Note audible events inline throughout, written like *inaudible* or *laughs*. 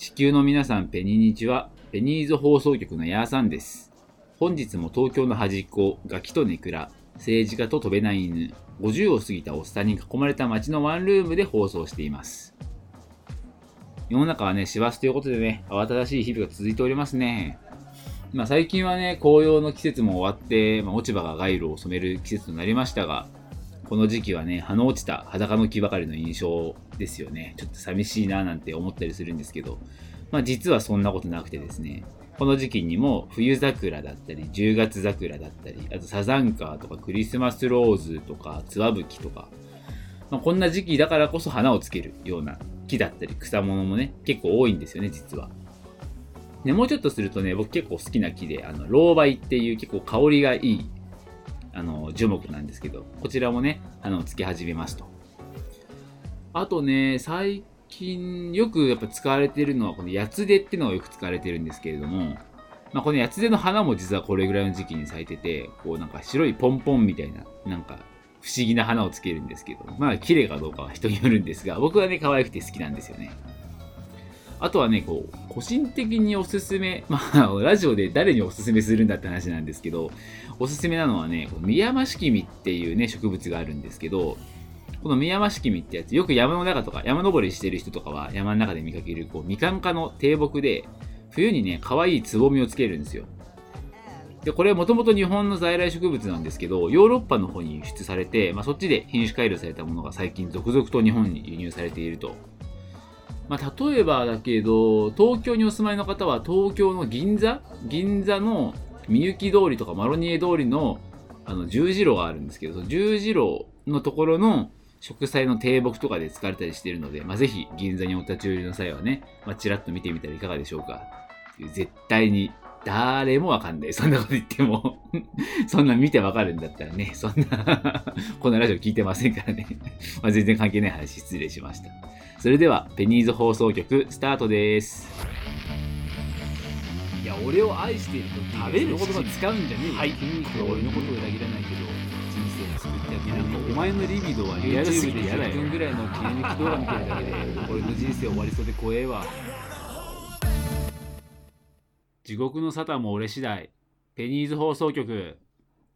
地球の皆さん、ペニニチは、ペニーズ放送局のヤーさんです。本日も東京の端っこ、ガキとネクラ、政治家と飛べない犬、50を過ぎたおっさんに囲まれた街のワンルームで放送しています。世の中はね、師走ということでね、慌ただしい日々が続いておりますね。まあ最近はね、紅葉の季節も終わって、まあ、落ち葉が街路を染める季節となりましたが、この時期はね、葉の落ちた裸の木ばかりの印象ですよね。ちょっと寂しいななんて思ったりするんですけど、まあ実はそんなことなくてですね、この時期にも冬桜だったり、10月桜だったり、あとサザンカーとかクリスマスローズとか、ツワブキとか、まあ、こんな時期だからこそ花をつけるような木だったり草物もね、結構多いんですよね、実は。で、もうちょっとするとね、僕結構好きな木で、あの、ロウバイっていう結構香りがいい、あの、樹木なんですけど、こちらもね、花をつけ始めますと。あとね、最近よくやっぱ使われてるのは、このヤツデっていうのがよく使われてるんですけれども、まあ、このヤツデの花も実はこれぐらいの時期に咲いてて、こうなんか白いポンポンみたいな、なんか不思議な花をつけるんですけど、まあ綺麗かどうかは人によるんですが、僕はね、可愛くて好きなんですよね。あとはね、こう、個人的におすすめ、*laughs* まあ、ラジオで誰におすすめするんだって話なんですけど、おすすめなのはね、このミヤマシキミっていうね、植物があるんですけど、このミヤマシキミってやつ、よく山の中とか、山登りしてる人とかは山の中で見かける、こう、みかん科の低木で、冬にね、可愛いつぼみをつけるんですよ。で、これもともと日本の在来植物なんですけど、ヨーロッパの方に輸出されて、まあ、そっちで品種改良されたものが最近続々と日本に輸入されていると。まあ、例えばだけど、東京にお住まいの方は東京の銀座？銀座のみゆき通りとかマロニエ通りのあの十字路があるんですけど、十字路のところの植栽の低木とかで使われたりしているので、まあ、ぜひ銀座にお立ち寄りの際はね、まあ、ちらっと見てみたらいかがでしょうか。絶対に誰もわかんない。*laughs* そんなこと言っても *laughs* そんな見てわかるんだったらね、そんな *laughs* このラジオ聞いてませんからねまあ全然関係ない話失礼しました。それでは、ペニーズ放送局スタートです。いや、俺を愛していると食べる言葉使うんじゃねえよ。はい。俺のことを裏切らないけど、人生を作ってあげる。なんかお前のリビドは YouTube で10分ぐらいの切り抜き動画見てるだけで、俺の人生終わりそうで怖えわ。地獄の沙汰も俺次第。ペニーズ放送局。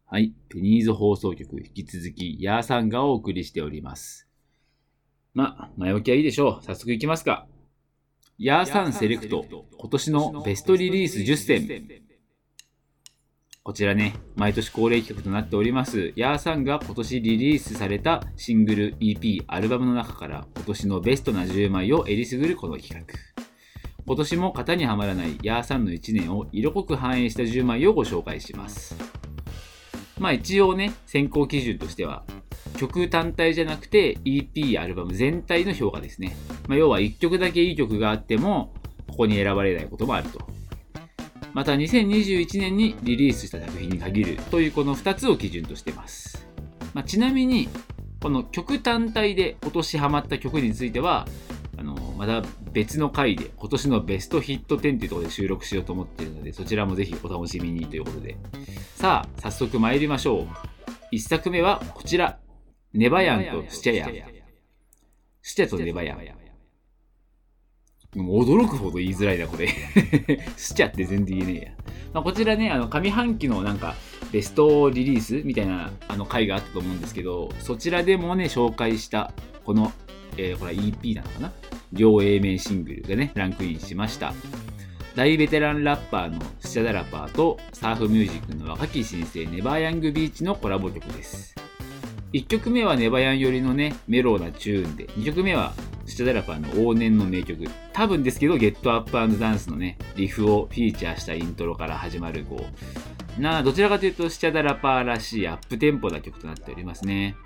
はい。ペニーズ放送局。引き続き、ヤーさんがお送りしております。まあ、前置きはいいでしょう。早速いきますか。ヤーさんセレクト。今年のベストリリース10選。こちらね、毎年恒例企画となっております。ヤーさんが今年リリースされたシングル、EP、アルバムの中から今年のベストな10枚をえりすぐるこの企画。今年も型にはまらないヤーさんの1年を色濃く反映した10枚をご紹介します。まあ一応ね、選考基準としては、曲単体じゃなくて EP、アルバム全体の評価ですね。まあ、要は1曲だけいい曲があっても、ここに選ばれないこともあると。また2021年にリリースした作品に限るというこの2つを基準としてます。まあ、ちなみに、この曲単体で今年ハマった曲については、あのまた別の回で今年のベストヒット10というところで収録しようと思っているので、そちらもぜひお楽しみにということで。さあ、早速参りましょう。1作目はこちら。ネバヤンとスチャヤン。スチャとネバヤン。驚くほど言いづらいな、これ。*laughs* スチャって全然言えねえや。まあ、こちらね、あの、上半期のなんか、ベストリリースみたいなあの回があったと思うんですけど、そちらでもね、紹介した、この、えー、これは EP なのかな？両 A 面シングルがね、ランクインしました。大ベテランラッパーのスチャダラパーとサーフミュージックの若き新星ネバーヤングビーチのコラボ曲です。1曲目はネバヤン寄りのね、メローなチューンで、2曲目はスチャダラパーの往年の名曲。多分ですけど、ゲットアップダンスのね、リフをフィーチャーしたイントロから始まる、こう、などちらかというと、スチャダラパーらしいアップテンポな曲となっておりますね。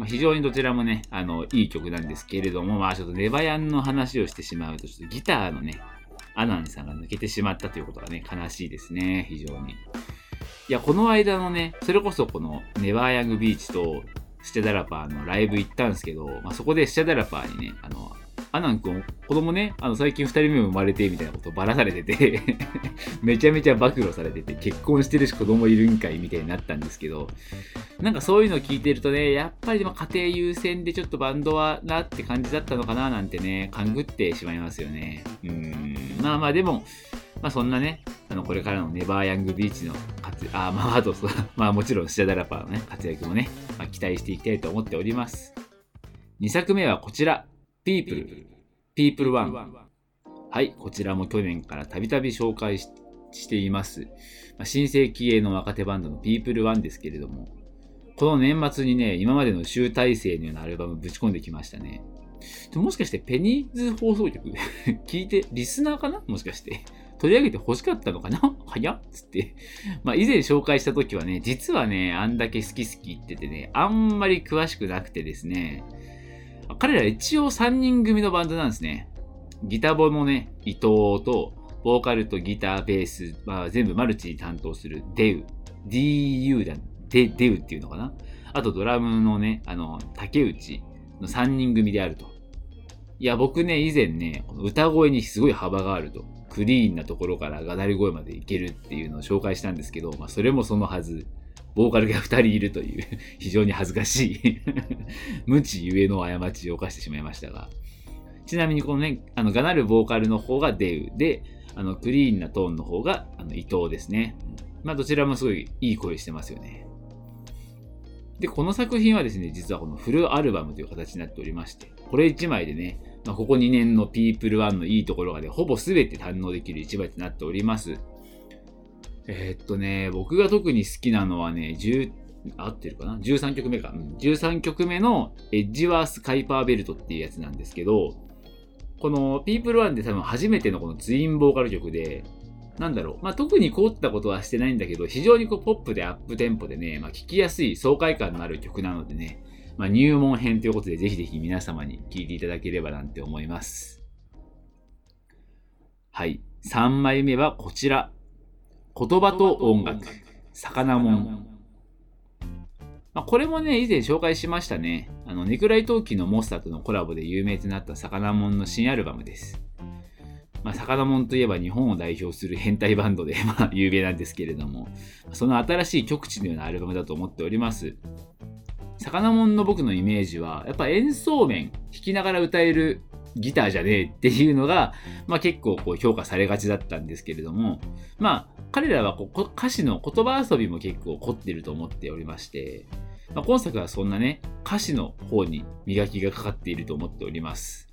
まあ、非常にどちらもね、あの、いい曲なんですけれども、まあちょっとネバヤンの話をしてしまうと、ちょっとギターのね、アナンさんが抜けてしまったということがね、悲しいですね、非常に。いや、この間のね、それこそこのネバーヤングビーチとステダラパーのライブ行ったんですけど、まあ、そこでシテダラパーにね、あの、アナン君、子供ね、あの最近2人目も生まれてみたいなことばらされてて *laughs* めちゃめちゃ暴露されてて、結婚してるし子供いるんかいみたいになったんですけど、なんかそういうのを聞いてるとね、やっぱりでも家庭優先でちょっとバンドはなって感じだったのかななんてね、勘ぐってしまいますよね。うん、まあまあでも、まあそんなね、あのこれからのネバーヤングビーチの活躍、あ、まああと、まあもちろんシャダラパーのね、活躍もね、まあ、期待していきたいと思っております。2作目はこちら。People。People One。はい、こちらも去年からたびたび紹介しています。まあ、新世紀系の若手バンドの People One ですけれども、この年末にね、今までの集大成のようなアルバムぶち込んできましたね。もしかしてペニーズ放送局？*laughs* 聞いて、リスナーかな？もしかして。取り上げて欲しかったのかな？早っ？つって。まあ以前紹介した時はね、実はね、あんだけ好き好き言っててね、あんまり詳しくなくてですね、彼ら一応3人組のバンドなんですね。ギターボもね、伊藤と、ボーカルとギター、ベース、まあ、全部マルチに担当するデウ、DU だ、デデウっていうのかな。あとドラムのね、あの、竹内の3人組であると。いや、僕ね、以前ね、歌声にすごい幅があると。クリーンなところからがなり声までいけるっていうのを紹介したんですけど、まあ、それもそのはず。ボーカルが2人いるという *laughs* 非常に恥ずかしい *laughs* 無知ゆえの過ちを犯してしまいましたが。ちなみにこのね、あの、がなるボーカルの方がデウで、あの、クリーンなトーンの方が、あの、伊藤ですね。まあ、どちらもすごいいい声してますよね。で、この作品はですね、実はこのフルアルバムという形になっておりまして、これ1枚でね、まあ、ここ2年の People 1のいいところがね、ほぼ全て堪能できる1枚となっております。えー、っとね、僕が特に好きなのはね、10、合ってるかな ?13 曲目か。13曲目のエッジワース・カイパーベルトっていうやつなんですけど、この People1 で多分初めてのこのツインボーカル曲で、なんだろう、まあ、特に凝ったことはしてないんだけど、非常にこうポップでアップテンポでね、まあ、聴きやすい爽快感のある曲なのでね、まあ、入門編ということで、ぜひぜひ皆様に聴いていただければなんて思います。はい。3枚目はこちら。言葉と音楽、魚もん。まあ、これもね、以前紹介しましたね。あの、ネクライトーキーのモスターとのコラボで有名となった魚もんの新アルバムです。まあ、魚もんといえば日本を代表する変態バンドで、*laughs* ま、有名なんですけれども、その新しい極地のようなアルバムだと思っております。魚もんの僕のイメージは、やっぱ演奏面、弾きながら歌えるギターじゃねえっていうのが、まあ結構こう評価されがちだったんですけれども、まあ彼らはこう歌詞の言葉遊びも結構凝ってると思っておりまして、まあ、今作はそんなね、歌詞の方に磨きがかかっていると思っております。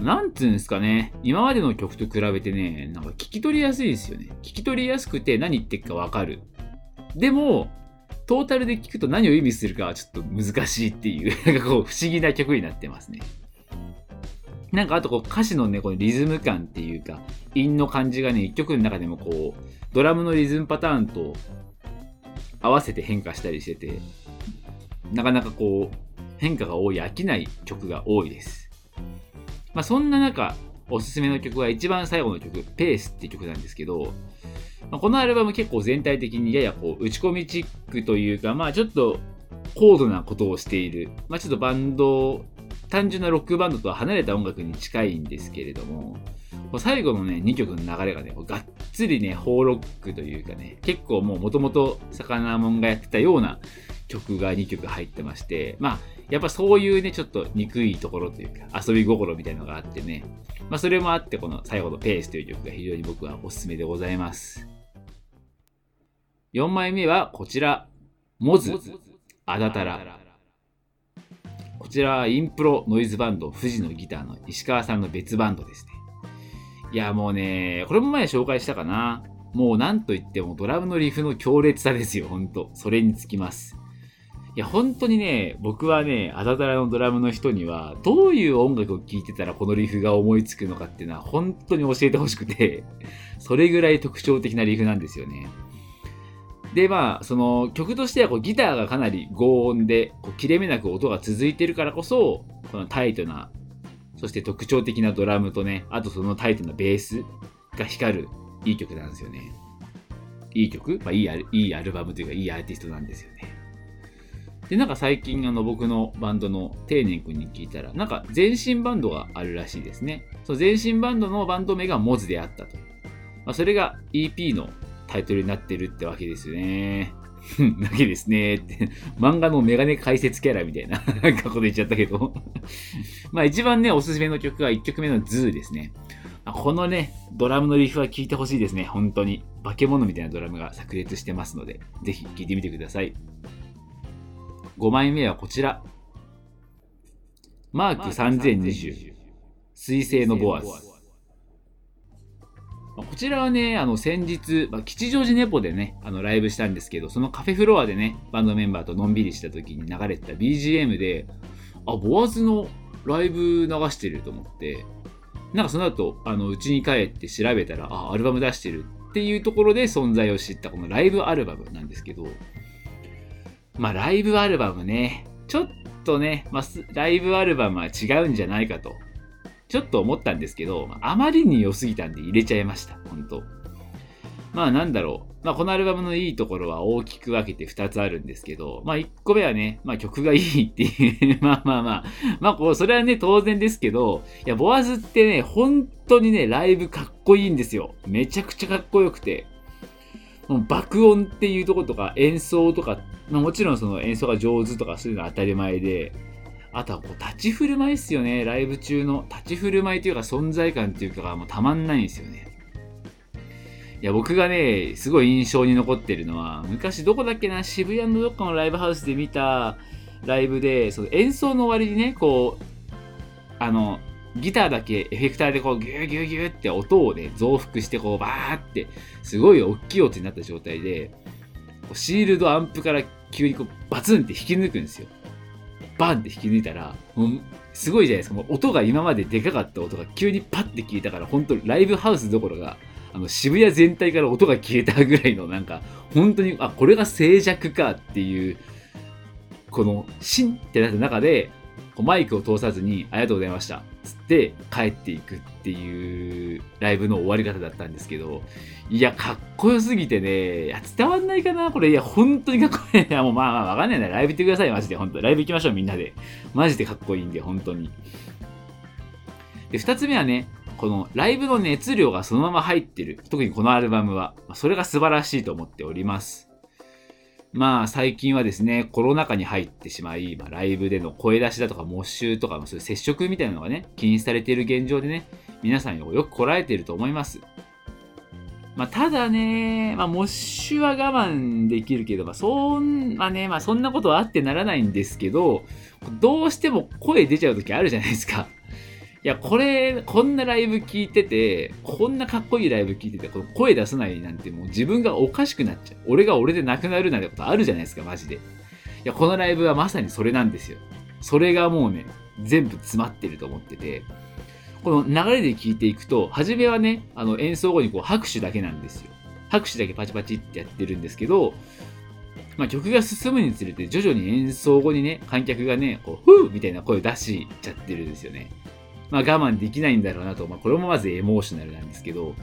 なんつうんですかね、今までの曲と比べてね、なんか聞き取りやすいですよね。聞き取りやすくて何言ってるかわかる。でも、トータルで聞くと何を意味するかはちょっと難しいっていう、なんかこう不思議な曲になってますね。なんかあとこう歌詞のね、このリズム感っていうか、韻の感じがね、一曲の中でもこう、ドラムのリズムパターンと合わせて変化したりしてて、なかなかこう、変化が多い、飽きない曲が多いです。まあそんな中、おすすめの曲は一番最後の曲、ペースっていう曲なんですけど、まあ、このアルバム結構全体的にややこう打ち込みチックというか、まあちょっと高度なことをしている、まあちょっとバンド単純なロックバンドとは離れた音楽に近いんですけれども、最後のね、2曲の流れがね、がっつりね、ホーロックというかね、結構もう元々魚もんがやってたような曲が2曲入ってまして、まあ、やっぱそういうね、ちょっと憎いところというか、遊び心みたいなのがあってね、まあそれもあって、この最後のペースという曲が非常に僕はおすすめでございます。4枚目はこちら、モズ、アダタラ。こちらはインプロノイズバンド、富士のギターの石川さんの別バンドですね。いや、もうね、これも前紹介したかな。もうなんといってもドラムのリフの強烈さですよ、ほんと。それにつきます。いや、本当にね、僕はね、あだたらのドラムの人には、どういう音楽を聴いてたらこのリフが思いつくのかっていうのは、本当に教えてほしくて、それぐらい特徴的なリフなんですよね。で、まあ、その曲としてはこうギターがかなり強音で、こう切れ目なく音が続いてるからこそ、このタイトな、そして特徴的なドラムとね、あとそのタイトなベースが光るいい曲なんですよね。いい曲？まあいいアルいいアルバムというかいいアーティストなんですよね。で、なんか最近あの僕のバンドの丁寧君に聞いたら、なんか全身バンドがあるらしいですね。その全身バンドのバンド名がモズであったと。まあ、それが EP のタイトルになってるってわけですよね。*laughs* だけですねって、*laughs* 漫画のメガネ解説キャラみたいなこと言っちゃったけど *laughs* まあ一番ね、おすすめの曲は1曲目のズーですね。このね、ドラムのリフは聴いてほしいですね。本当に。化け物みたいなドラムが炸裂してますので、ぜひ聴いてみてください。5枚目はこちら。マーク3020。水星のボアこちらはね、あの先日、まあ、吉祥寺ネポでね、あのライブしたんですけど、そのカフェフロアでね、バンドメンバーとのんびりした時に流れてた BGM で、あ、ボアズのライブ流してると思って、なんかその後、あの、家に帰って調べたら、あ、アルバム出してるっていうところで存在を知ったこのライブアルバムなんですけど、まあライブアルバムね、ちょっとね、まあ、ライブアルバムは違うんじゃないかとちょっと思ったんですけど、あまりに良すぎたんで入れちゃいました。本当まあなんだろう。まあこのアルバムのいいところは大きく分けて2つあるんですけど、まあ1個目はね、まあ曲がいいっていうまあまあまあ、まあこう、それはね、当然ですけど、いや、ボアズってね、本当にね、ライブかっこいいんですよ。めちゃくちゃかっこよくて。もう爆音っていうとことか演奏とか、まあ、もちろんその演奏が上手とかそういうのは当たり前で、あとはこう立ち振る舞いっすよね。ライブ中の立ち振る舞いというか存在感というかもうたまんないんですよね。いや、僕がね、すごい印象に残ってるのは、昔どこだっけな、渋谷のどっかのライブハウスで見たライブで、その演奏の終わりにね、こう、あの、ギターだけエフェクターでこうギューギューギューって音をね、増幅してこうバーって、すごい大きい音になった状態で、シールドアンプから急にこうバツンって引き抜くんですよ。バンって引き抜いたら、もうすごいじゃないですか。もう音が今まででかかった音が急にパッて消えたから、本当ライブハウスどころが、あの渋谷全体から音が消えたぐらいのなんか、本当に、あ、これが静寂かっていう、この、シンってなった中で、マイクを通さずに、ありがとうございました。つって帰っていくっていうライブの終わり方だったんですけど、いや、かっこよすぎてね、伝わんないかなこれ、いや、本当にかっこいい。*laughs* いや、もうまあまあ、わかんないな。ライブ行ってください、マジで。本当ライブ行きましょう、みんなで。マジでかっこいいんで、本当に。で、二つ目はね、このライブの熱量がそのまま入ってる。特にこのアルバムは。それが素晴らしいと思っております。まあ最近はですね、コロナ禍に入ってしまい、まあ、ライブでの声出しだとか、モッシュとか、そういう接触みたいなのがね、禁止されている現状でね、皆さんよくこらえていると思います。まあ、ただね、まあ、モッシュは我慢できるけど、まあ、そん、まね、まあ、そんなことはあってならないんですけど、どうしても声出ちゃう時あるじゃないですか。いや、これ、こんなライブ聞いてて、こんなかっこいいライブ聞いてて、この声出さないなんてもう自分がおかしくなっちゃう。俺が俺でなくなるなんてことあるじゃないですか、マジで。いや、このライブはまさにそれなんですよ。それがもうね、全部詰まってると思ってて、この流れで聞いていくと、初めはね、あの演奏後にこう拍手だけなんですよ。拍手だけパチパチってやってるんですけど、まあ、曲が進むにつれて徐々に演奏後にね、観客がね、こう、ふうみたいな声を出しちゃってるんですよね。まあ、我慢できないんだろうなと、まあ、これもまずエモーショナルなんですけど、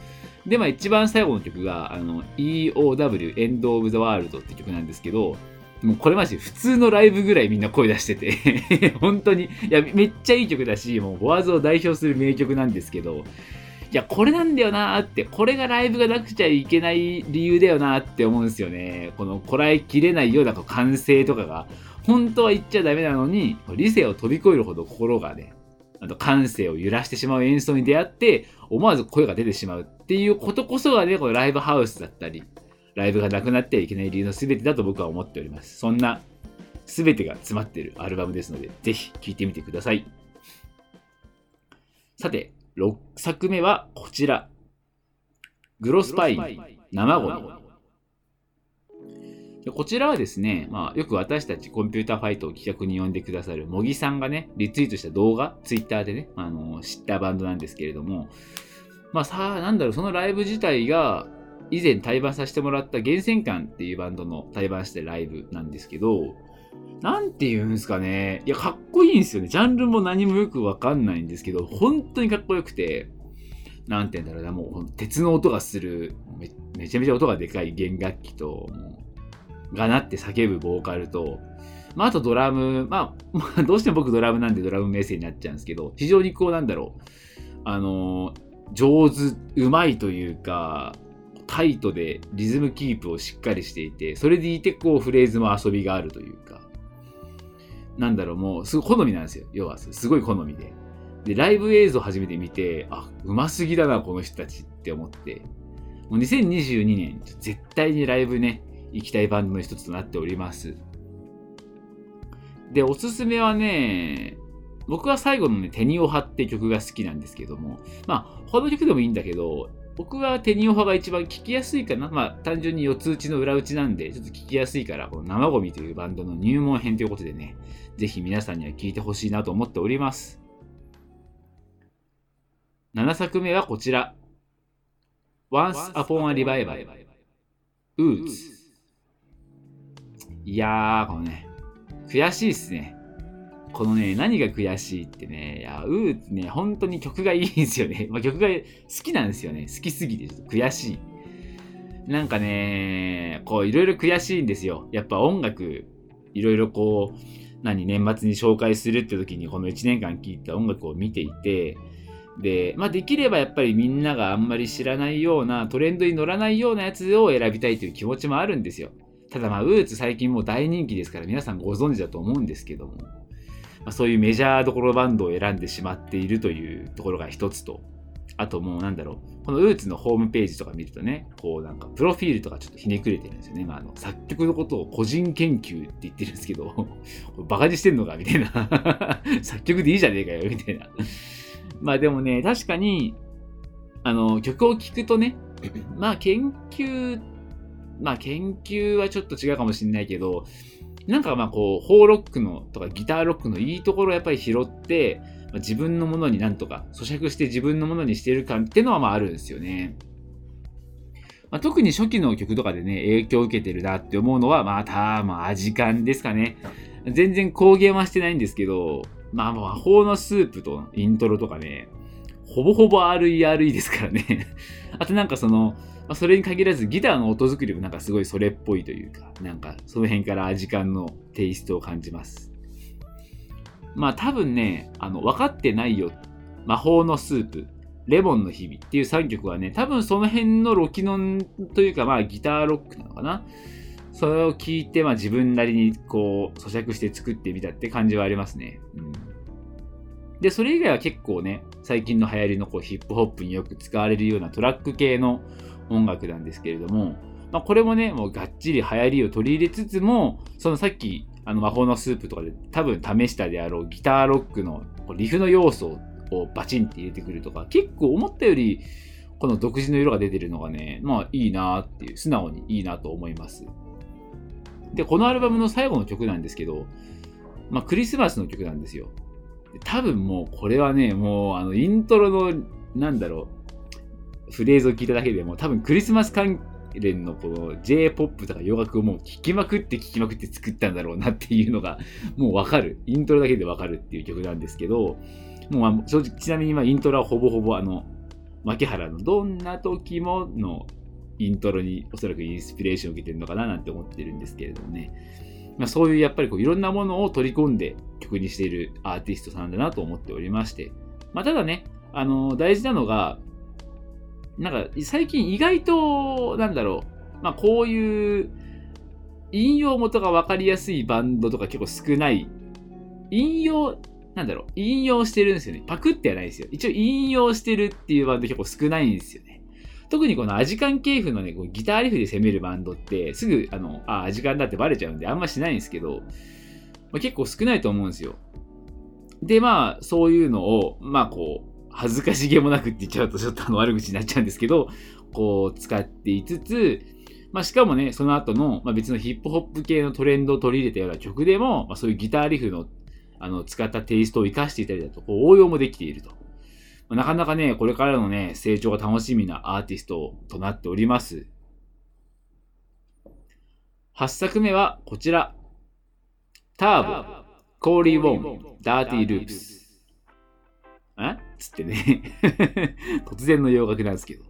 で、まあ、一番最後の曲が、あの、EOW End of the World って曲なんですけど、もうこれマジ普通のライブぐらいみんな声出してて。*laughs* 本当に、いや、めっちゃいい曲だし、もうボワーズを代表する名曲なんですけど、いや、これなんだよなーって、これがライブがなくちゃいけない理由だよなーって思うんですよね。このこらえきれないような歓声とかが、本当は言っちゃダメなのに、理性を飛び越えるほど心がね、あと感性を揺らしてしまう演奏に出会って、思わず声が出てしまうっていうことこそがね、このライブハウスだったり、ライブがなくなってはいけない理由の全てだと僕は思っております。そんな全てが詰まっているアルバムですので、ぜひ聴いてみてください。さて、6作目はこちら。グロスパイン、生ゴミ。こちらはですね、まあ、よく私たちコンピューターファイトを企画に呼んでくださる茂木さんがね、リツイートした動画、ツイッターでね、あの知ったバンドなんですけれども、まあさあ、なんだろう、そのライブ自体が、以前対バンさせてもらった厳選館っていうバンドの対バンしてライブなんですけど、なんて言うんですかね。いや、かっこいいんですよね。ジャンルも何もよくわかんないんですけど、本当にかっこよくて、なんて言うんだろうな、もう鉄の音がするめ、めちゃめちゃ音がでかい弦楽器と、がなって叫ぶボーカルと、まあ、あとドラム、まあ、まあ、どうしても僕ドラムなんでドラム名声になっちゃうんですけど、非常にこうなんだろう、あの上手、うまいというか、タイトでリズムキープをしっかりしていて、それでいてこうフレーズも遊びがあるというか、なんだろう、もうすごい好みなんですよ。要は、すごい好みで。で、ライブ映像初めて見て、あ、うますぎだな、この人たちって思って、もう2022年、絶対にライブね、行きたいバンドの一つとなっております。で、おすすめはね、僕は最後のね、テニオハって曲が好きなんですけども、まあ、他の曲でもいいんだけど、僕はテニオハが一番聴きやすいかな。まあ、単純に四つ打ちの裏打ちなんで、ちょっと聴きやすいから、この生ゴミというバンドの入門編ということでね、ぜひ皆さんには聴いてほしいなと思っております。7作目はこちら。Once Upon a Revival。ウーツ。いやー、このね、悔しいっすね。このね、何が悔しいってね、いや、ウーツね、本当に曲がいいんですよね。*laughs* まあ、曲が好きなんですよね。好きすぎてちょっと悔しい。なんかね、こう、いろいろ悔しいんですよ。やっぱ音楽、いろいろこう、何、年末に紹介するって時に、この1年間聴いた音楽を見ていて、で、まあ、できればやっぱりみんながあんまり知らないような、トレンドに乗らないようなやつを選びたいという気持ちもあるんですよ。ただまあ、ウーツ最近もう大人気ですから皆さんご存知だと思うんですけども。まあ、そういうメジャーどころバンドを選んでしまっているというところが一つと、あともうなんだろう、このウーツのホームページとか見るとね、こうなんかプロフィールとかちょっとひねくれてるんですよね。まあ、あの作曲のことを個人研究って言ってるんですけど、*laughs* バカにしてんのかみたいな。*laughs* 作曲でいいじゃねえかよみたいな。*laughs* まあでもね、確かに、あの、曲を聴くとね、まあ研究、まあ研究はちょっと違うかもしれないけど、なんかまあこう、ホーロックのとかギターロックのいいところをやっぱり拾って、まあ、自分のものになんとか咀嚼して自分のものにしてる感っていうのはまああるんですよね。まあ、特に初期の曲とかでね、影響を受けてるなって思うのは、また、まあ、味感ですかね。全然公言はしてないんですけど、まあ、魔法のスープとイントロとかね、ほぼほぼ RERE ですからね。*laughs* あとなんかその、まあ、それに限らずギターの音作りもなんかすごいそれっぽいというか、なんかその辺から時間のテイストを感じます。まあ多分ね、あの、分かってないよ。魔法のスープ、レモンの日々っていう3曲はね、多分その辺のロキノンというかまあギターロックなのかな。それを聞いて、まあ自分なりにこう咀嚼して作ってみたって感じはありますね。うん。で、それ以外は結構ね、最近の流行りのこうヒップホップによく使われるようなトラック系の音楽なんですけれども、まあ、これもね、もうがっちり流行りを取り入れつつも、そのさっき、あの魔法のスープとかで多分試したであろうギターロックのリフの要素をバチンって入れてくるとか、結構思ったよりこの独自の色が出てるのがね、まあいいなっていう、素直にいいなと思います。で、このアルバムの最後の曲なんですけど、まあクリスマスの曲なんですよ。多分もうこれはね、もうあのイントロの、なんだろう、フレーズを聞いただけでも多分クリスマス関連のこの J-POP とか洋楽をもう聴きまくって聴きまくって作ったんだろうなっていうのが *laughs* もうわかる。イントロだけでわかるっていう曲なんですけど、もう正直ちなみにまあイントロはほぼほぼあの、牧原のどんな時ものイントロにおそらくインスピレーションを受けてるのかななんて思ってるんですけれどもね。まあ、そういうやっぱりこういろんなものを取り込んで曲にしているアーティストさんだなと思っておりまして。まあ、ただね、あの大事なのが、なんか最近意外と、なんだろう、まあこういう引用元が分かりやすいバンドとか結構少ない。引用、なんだろう、引用してるんですよね。パクってはないですよ。一応引用してるっていうバンド結構少ないんですよね。特にこのアジカン系譜のね、こうギターリフで攻めるバンドって、すぐ、あの、あ、アジカンだってバレちゃうんで、あんましないんですけど、まあ、結構少ないと思うんですよ。で、まあ、そういうのを、まあ、こう、恥ずかしげもなくって言っちゃうとちょっとあの悪口になっちゃうんですけど、こう使っていつつ、まあしかもね、その後の、まあ、別のヒップホップ系のトレンドを取り入れたような曲でも、まあ、そういうギターリフのあの使ったテイストを活かしていたりだと、こう応用もできていると。まあ、なかなかね、これからのね、成長が楽しみなアーティストとなっております。8作目はこちら。ターボ、コーリー・ウォン、ダーティー・ループス。あつってね *laughs* 突然の洋楽なんですけど。い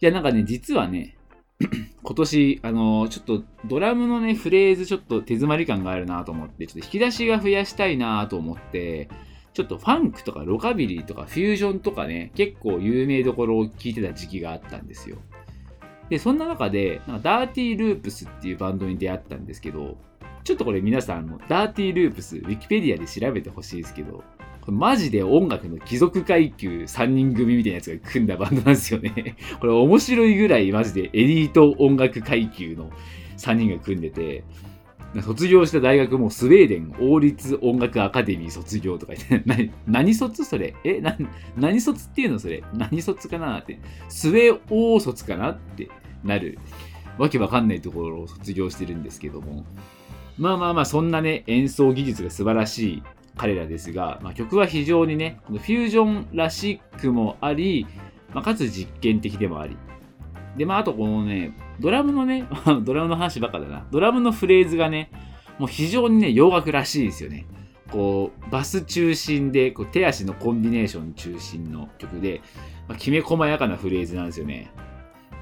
や、なんかね、実はね、*clears throat* 今年、あのーちょっとドラムのね、フレーズちょっと手詰まり感があるなと思って、ちょっと引き出しが増やしたいなと思って、ちょっとファンクとかロカビリーとかフュージョンとかね、結構有名どころを聞いてた時期があったんですよ。で、そんな中で、なんかダーティーループスっていうバンドに出会ったんですけど、ちょっとこれ皆さん、ダーティーループス、ウィキペディアで調べてほしいですけど、マジで音楽の貴族階級3人組みたいなやつが組んだバンドなんですよね。*laughs* これ面白いぐらいマジでエリート音楽階級の3人が組んでて、卒業した大学もスウェーデン王立音楽アカデミー卒業とか言って、*laughs* な何卒それ？えな何卒っていうのそれ？何卒かなって。スウェー王卒かなってなるわけわかんないところを卒業してるんですけども。まあまあまあ、そんなね、演奏技術が素晴らしい彼らですが、まあ、曲は非常にね、このフュージョンらしくもあり、まあ、かつ実験的でもあり。で、まあ、あとこのね、ドラムのね、*laughs* ドラムの話ばっかだな。ドラムのフレーズがね、もう非常にね、洋楽らしいですよね。こう、バス中心で、こう手足のコンビネーション中心の曲で、まあ、きめ細やかなフレーズなんですよね。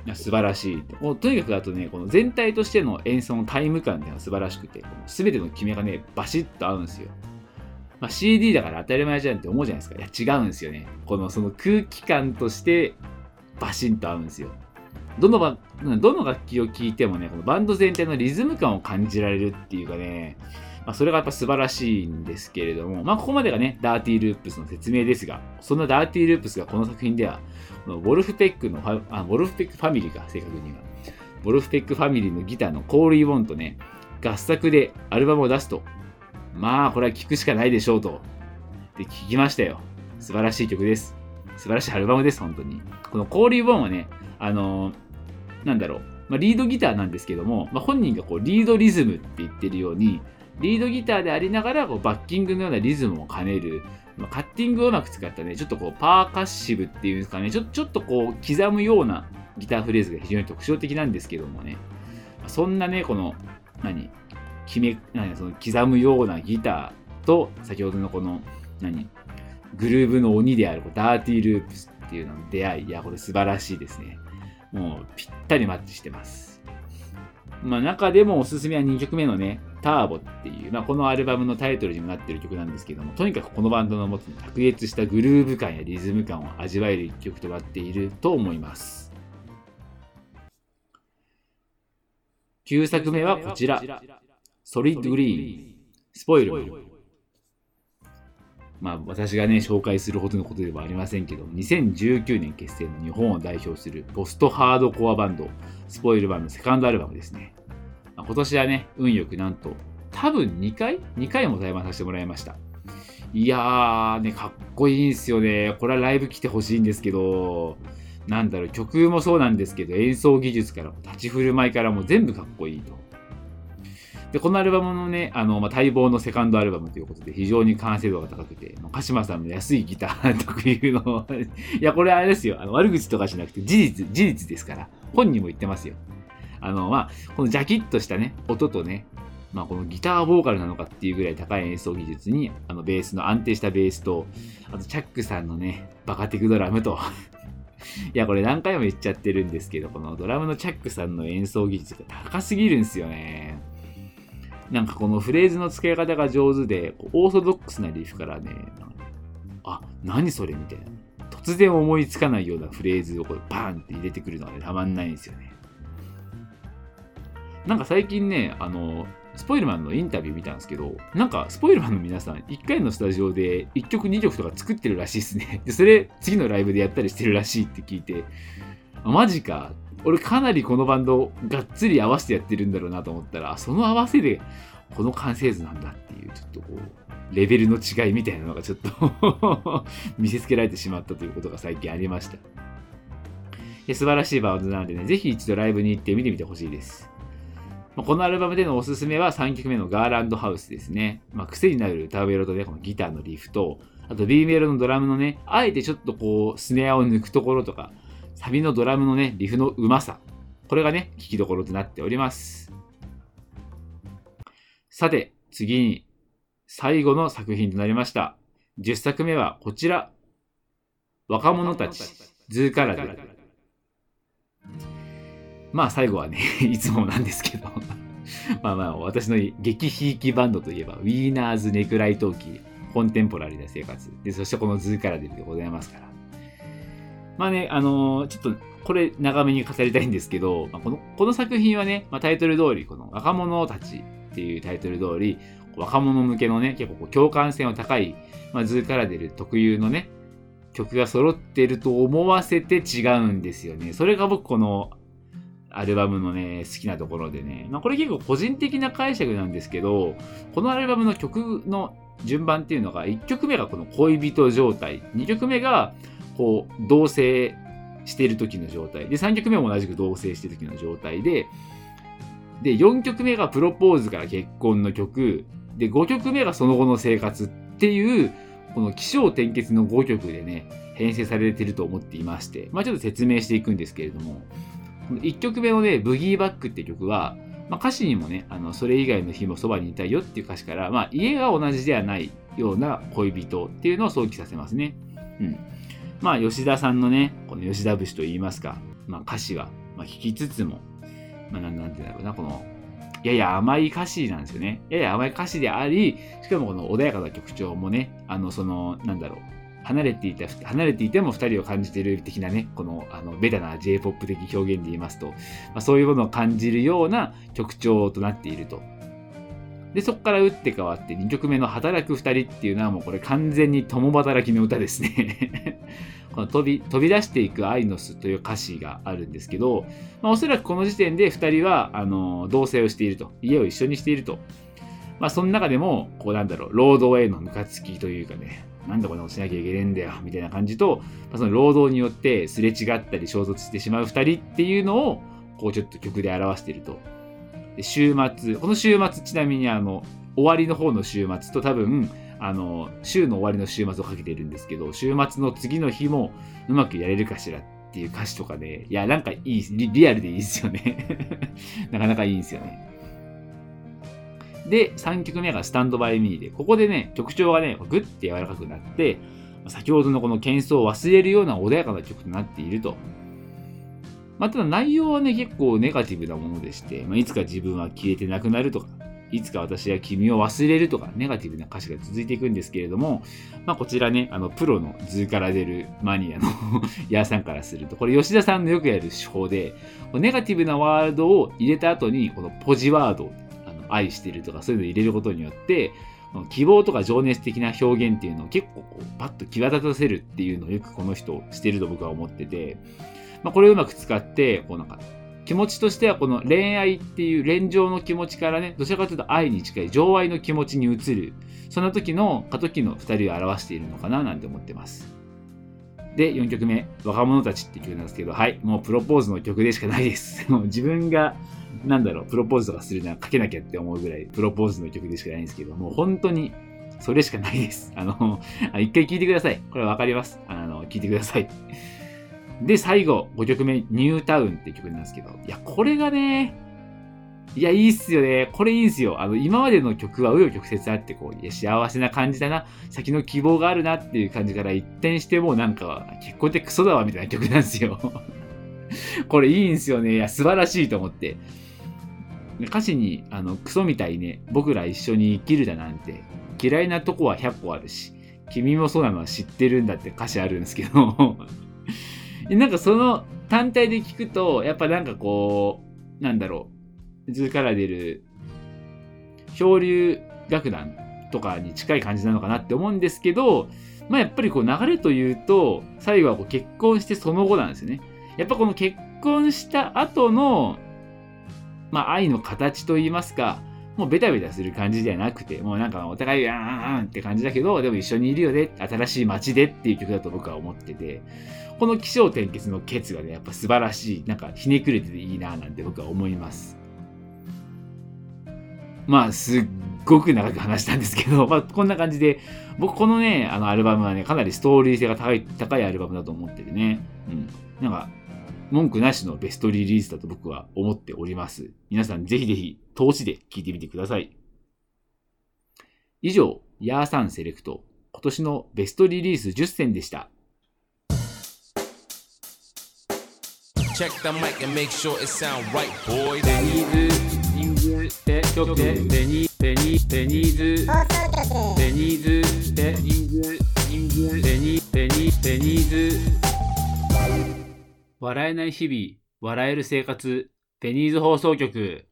いや素晴らしい。もうとにかくあとね、この全体としての演奏のタイム感っていうのは素晴らしくて、すべての決めがね、バシッと合うんですよ。まあ、CD だから当たり前じゃんって思うじゃないですか。いや、違うんですよね。このその空気感としてバシンと合うんですよ。どのどの楽器を聴いてもね、このバンド全体のリズム感を感じられるっていうかね、まあ、それがやっぱ素晴らしいんですけれども、まあ、ここまでがね、ダーティーループスの説明ですが、そんなダーティーループスがこの作品では、このウォルフペックの、あ、ウォルフペックファミリーか、正確には。ウォルフペックファミリーのギターのコール・イ・ウォンとね、合作でアルバムを出すと、まあ、これは聴くしかないでしょうと。で、聴きましたよ。素晴らしい曲です。素晴らしいアルバムです、本当に。このコーリー・ボーンはね、あのーなんだろう、まあ、リードギターなんですけども、まあ、本人がこうリードリズムって言ってるように、リードギターでありながらこうバッキングのようなリズムを兼ねる、まあ、カッティングをうまく使ったね、ちょっとこうパーカッシブっていうんですかね、ちょちょっとこう刻むようなギターフレーズが非常に特徴的なんですけどもね、そんなね、この、何、決め、何その刻むようなギターと、先ほどのこの、何、グルーブの鬼であるダーティーループスっていうのの出会い、いや、これ素晴らしいですね。もうぴったりマッチしてます。まあ中でもおすすめは2曲目のね、ターボっていう、まあこのアルバムのタイトルにもなってる曲なんですけども、とにかくこのバンドの持つ卓越したグルーヴ感やリズム感を味わえる一曲となっていると思います。9作目はこちら、ソリッドグリーン、スポイル。まあ私がね、紹介するほどのことではありませんけど、2019年結成の日本を代表するポストハードコアバンド、スポイルマンのセカンドアルバムですね。まあ今年はね、運よくなんと、多分2回 ?2 回も対バンさせてもらいました。いやー、ね、かっこいいんですよね。これはライブ来てほしいんですけど、なんだろう、曲もそうなんですけど、演奏技術からも立ち振る舞いからも全部かっこいいと。で、このアルバムのね、あの、まあ、待望のセカンドアルバムということで、非常に完成度が高くて、まあ鹿島さんの安いギター特有の、*laughs* いや、これあれですよ、あの悪口とかじゃなくて、事実、事実ですから、本人も言ってますよ。あの、まあ、このジャキッとしたね、音とね、まあ、このギターボーカルなのかっていうぐらい高い演奏技術に、あの、ベースの安定したベースと、あと、チャックさんのね、バカテクドラムと、*laughs* いや、これ何回も言っちゃってるんですけど、このドラムのチャックさんの演奏技術が高すぎるんですよね。なんかこのフレーズの付け方が上手で、オーソドックスなリフからね、あ、何それみたいな。突然思いつかないようなフレーズをこれバーンって入れてくるのがね、たまんないんですよね。なんか最近ね、あの、スポイルマンのインタビュー見たんですけど、なんかスポイルマンの皆さん、1回のスタジオで1曲2曲とか作ってるらしいですね。で、それ次のライブでやったりしてるらしいって聞いて、あマジか。俺かなりこのバンドをがっつり合わせてやってるんだろうなと思ったら、その合わせでこの完成図なんだっていう、ちょっとこう、レベルの違いみたいなのがちょっと *laughs* 見せつけられてしまったということが最近ありました。素晴らしいバンドなのでね、ぜひ一度ライブに行って見てみてほしいです。このアルバムでのおすすめは3曲目のガーランドハウスですね。まあ、癖になる歌メロとね、このギターのリフと、あと B メロのドラムのね、あえてちょっとこう、スネアを抜くところとか、サビのドラムのね、リフのうまさ。これがね、聴きどころとなっております。さて、次に、最後の作品となりました。10作目はこちら。若者たち、ズーカラデル。まあ最後はね、*laughs* いつもなんですけど *laughs* まあまあ私の激ひいきバンドといえば、 Wienners・ネクライトーキー、コンテンポラリーな生活。で、そしてこのズーカラデルでございますから。まあね、あのー、ちょっとこれ長めに語りたいんですけど、まあ、このこの作品はね、まあ、タイトル通り、この若者たちっていうタイトル通り、若者向けのね、結構共感性の高い、まあ、図から出る特有のね、曲が揃ってると思わせて違うんですよね。それが僕このアルバムのね、好きなところでね、まあ、これ結構個人的な解釈なんですけど、このアルバムの曲の順番っていうのが、1曲目がこの恋人状態、2曲目がこう同棲している時の状態で、3曲目も同じく同棲している時の状態で、で、4曲目がプロポーズから結婚の曲、で、5曲目がその後の生活っていう、この起承転結の5曲でね、編成されてると思っていまして、まあちょっと説明していくんですけれども、1曲目のね、ブギーバックって曲は、まあ、歌詞にもね、あのそれ以外の日もそばにいたいよっていう歌詞から、まあ、家が同じではないような恋人っていうのを想起させますね。うん。まあ、吉田さんのね、この吉田節といいますか、まあ、歌詞は、まあ、弾きつつも、まあ、なんて言うんだろうな、この、やや甘い歌詞なんですよね。やや甘い歌詞であり、しかもこの穏やかな曲調もね、あの、その、なんだろう、離れていた、離れていても2人を感じている的なね、この、あの、ベタな J-POP 的表現で言いますと、まあ、そういうものを感じるような曲調となっていると。で、そこから打って変わって2曲目の働く2人っていうのはもうこれ完全に共働きの歌ですね。*laughs* この飛び飛び出していくアイノスという歌詞があるんですけど、まあ、おそらくこの時点で2人はあの同棲をしていると。家を一緒にしていると、まあ、その中でもこうなんだろう労働へのムカつきというかねなんでこんなことしなきゃいけねえんだよみたいな感じと、まあ、その労働によってすれ違ったり衝突してしまう2人っていうのをこうちょっと曲で表していると。で週末この週末ちなみにあの終わりの方の週末と多分あの週の終わりの週末をかけてるんですけど週末の次の日もうまくやれるかしらっていう歌詞とかでいやなんかいいリリアルでいいですよね。*laughs* なかなかいいんですよね。で3曲目がスタンドバイミーでここでね曲調がねグッて柔らかくなって先ほどのこの喧騒を忘れるような穏やかな曲となっていると。まあ、ただ内容はね、結構ネガティブなものでして、まあ、いつか自分は消えてなくなるとか、いつか私は君を忘れるとか、ネガティブな歌詞が続いていくんですけれども、まあ、こちらね、あの、プロの図から出るマニアの *laughs* ヤーさんからすると、これ吉田さんのよくやる手法で、ネガティブなワードを入れた後に、このポジワード、あの愛してるとかそういうのを入れることによって、希望とか情熱的な表現っていうのを結構こうパッと際立たせるっていうのをよくこの人してると僕は思ってて、まあ、これをうまく使って、こうなんか、気持ちとしてはこの恋愛っていう恋情の気持ちからね、どちらかというと愛に近い情愛の気持ちに移る。そんな時の過渡期の2人を表しているのかななんて思ってます。で、4曲目、若者たちって曲なんですけど、はい、もうプロポーズの曲でしかないです。*laughs* もう自分が、なんだろう、プロポーズとかするなら書けなきゃって思うぐらい、プロポーズの曲でしかないんですけど、もう本当に、それしかないです。あの、一回聴いてください。これわかります。あの、聴いてください。で、最後、5曲目、ニュータウンって曲なんですけど、いや、これがね、いや、いいっすよね。これいいんすよ。あの、今までの曲は紆余曲折あって、こう、いや、幸せな感じだな、先の希望があるなっていう感じから一転してもうなんか、結婚ってクソだわみたいな曲なんですよ。*laughs* これいいんすよね。いや、素晴らしいと思って。歌詞に、あの、クソみたいね、僕ら一緒に生きるだなんて、嫌いなとこは100個あるし、君もそうなのは知ってるんだって歌詞あるんですけどなんかその単体で聞くと、やっぱなんかこう、なんだろう、図から出る漂流楽団とかに近い感じなのかなって思うんですけど、まあやっぱりこう流れというと、最後はこう結婚してその後なんですよね。やっぱこの結婚した後の、まあ愛の形といいますか、もうベタベタする感じではなくて、もうなんかお互い、あーんって感じだけど、でも一緒にいるよね、新しい街でっていう曲だと僕は思ってて、この気象転結のケツがね、やっぱ素晴らしい、なんかひねくれてていいななんて僕は思います。まあ、すっごく長く話したんですけど、まあ、こんな感じで、僕このね、あのアルバムはね、かなりストーリー性が高い、高いアルバムだと思っててね、うん。なんか、文句なしのベストリリースだと僕は思っております。皆さんぜひぜひ投資で聞いてみてください。以上、ヤーサンセレクト、今年のベストリリース10選でした。Check the mic and make sure it sound right, boys. ベニーズニングペ局ベニベニベニーズニーズベニーズニングベニベニベニーズ笑えない日々笑える生活ベニーズ放送局、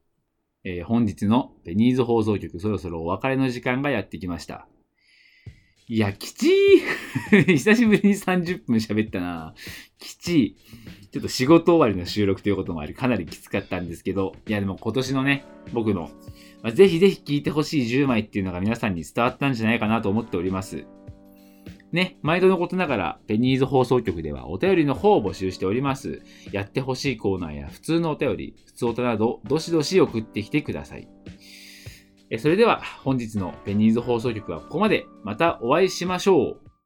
えー本日のベニーズ放送局そろそろお別れの時間がやってきましたいや、きちい久しぶりに30分喋ったな。きちい。ちょっと仕事終わりの収録ということもあり、かなりきつかったんですけど、いやでも今年のね、僕の、まあ、ぜひぜひ聞いてほしい10枚っていうのが皆さんに伝わったんじゃないかなと思っております。ね、毎度のことながら、ペニーズ放送局ではお便りの方を募集しております。やってほしいコーナーや普通のお便り、普通おたなど、どしどし送ってきてください。それでは、本日のペニーズ放送局はここまで。またお会いしましょう。